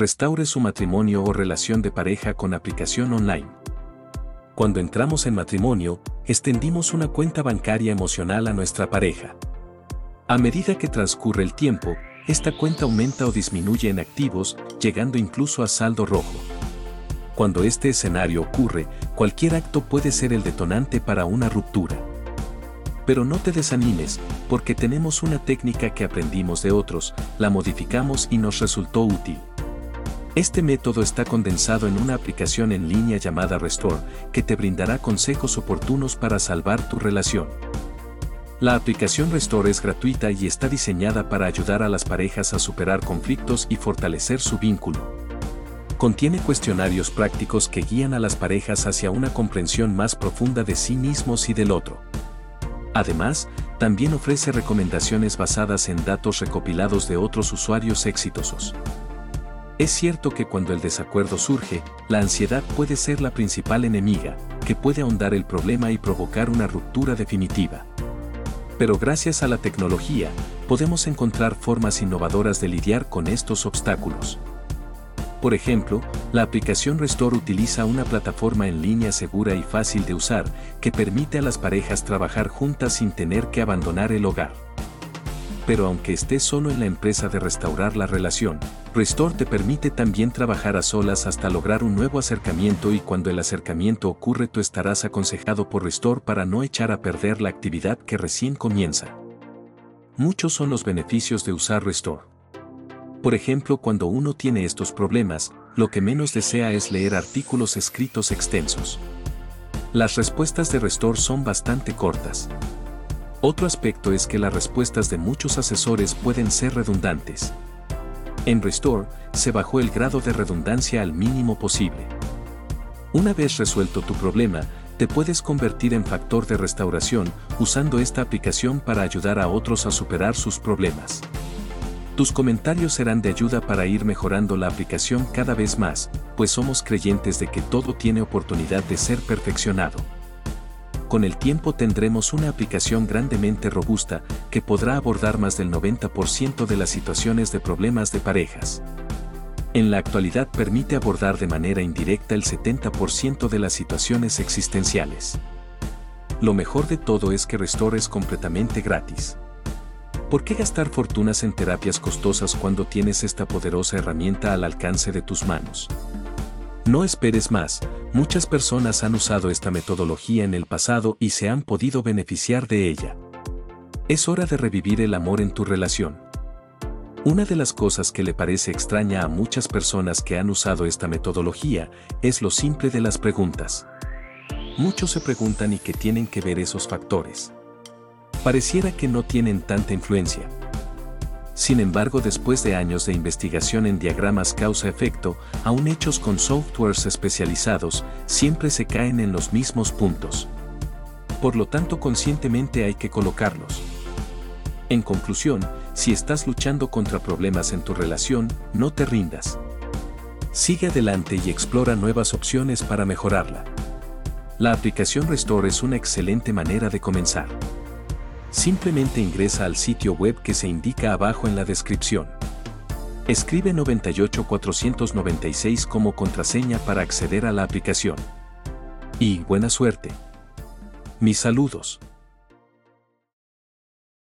restaure su matrimonio o relación de pareja con aplicación online. Cuando entramos en matrimonio, extendimos una cuenta bancaria emocional a nuestra pareja. A medida que transcurre el tiempo, esta cuenta aumenta o disminuye en activos, llegando incluso a saldo rojo. Cuando este escenario ocurre, cualquier acto puede ser el detonante para una ruptura. Pero no te desanimes, porque tenemos una técnica que aprendimos de otros, la modificamos y nos resultó útil. Este método está condensado en una aplicación en línea llamada Restore, que te brindará consejos oportunos para salvar tu relación. La aplicación Restore es gratuita y está diseñada para ayudar a las parejas a superar conflictos y fortalecer su vínculo. Contiene cuestionarios prácticos que guían a las parejas hacia una comprensión más profunda de sí mismos y del otro. Además, también ofrece recomendaciones basadas en datos recopilados de otros usuarios exitosos. Es cierto que cuando el desacuerdo surge, la ansiedad puede ser la principal enemiga, que puede ahondar el problema y provocar una ruptura definitiva. Pero gracias a la tecnología, podemos encontrar formas innovadoras de lidiar con estos obstáculos. Por ejemplo, la aplicación Restore utiliza una plataforma en línea segura y fácil de usar que permite a las parejas trabajar juntas sin tener que abandonar el hogar pero aunque estés solo en la empresa de restaurar la relación, Restore te permite también trabajar a solas hasta lograr un nuevo acercamiento y cuando el acercamiento ocurre tú estarás aconsejado por Restore para no echar a perder la actividad que recién comienza. Muchos son los beneficios de usar Restore. Por ejemplo, cuando uno tiene estos problemas, lo que menos desea es leer artículos escritos extensos. Las respuestas de Restore son bastante cortas. Otro aspecto es que las respuestas de muchos asesores pueden ser redundantes. En Restore, se bajó el grado de redundancia al mínimo posible. Una vez resuelto tu problema, te puedes convertir en factor de restauración usando esta aplicación para ayudar a otros a superar sus problemas. Tus comentarios serán de ayuda para ir mejorando la aplicación cada vez más, pues somos creyentes de que todo tiene oportunidad de ser perfeccionado con el tiempo tendremos una aplicación grandemente robusta que podrá abordar más del 90% de las situaciones de problemas de parejas. En la actualidad permite abordar de manera indirecta el 70% de las situaciones existenciales. Lo mejor de todo es que Restore es completamente gratis. ¿Por qué gastar fortunas en terapias costosas cuando tienes esta poderosa herramienta al alcance de tus manos? No esperes más, muchas personas han usado esta metodología en el pasado y se han podido beneficiar de ella. Es hora de revivir el amor en tu relación. Una de las cosas que le parece extraña a muchas personas que han usado esta metodología es lo simple de las preguntas. Muchos se preguntan y qué tienen que ver esos factores. Pareciera que no tienen tanta influencia, sin embargo, después de años de investigación en diagramas causa-efecto, aún hechos con softwares especializados, siempre se caen en los mismos puntos. Por lo tanto, conscientemente hay que colocarlos. En conclusión, si estás luchando contra problemas en tu relación, no te rindas. Sigue adelante y explora nuevas opciones para mejorarla. La aplicación Restore es una excelente manera de comenzar. Simplemente ingresa al sitio web que se indica abajo en la descripción. Escribe 98496 como contraseña para acceder a la aplicación. Y buena suerte. Mis saludos.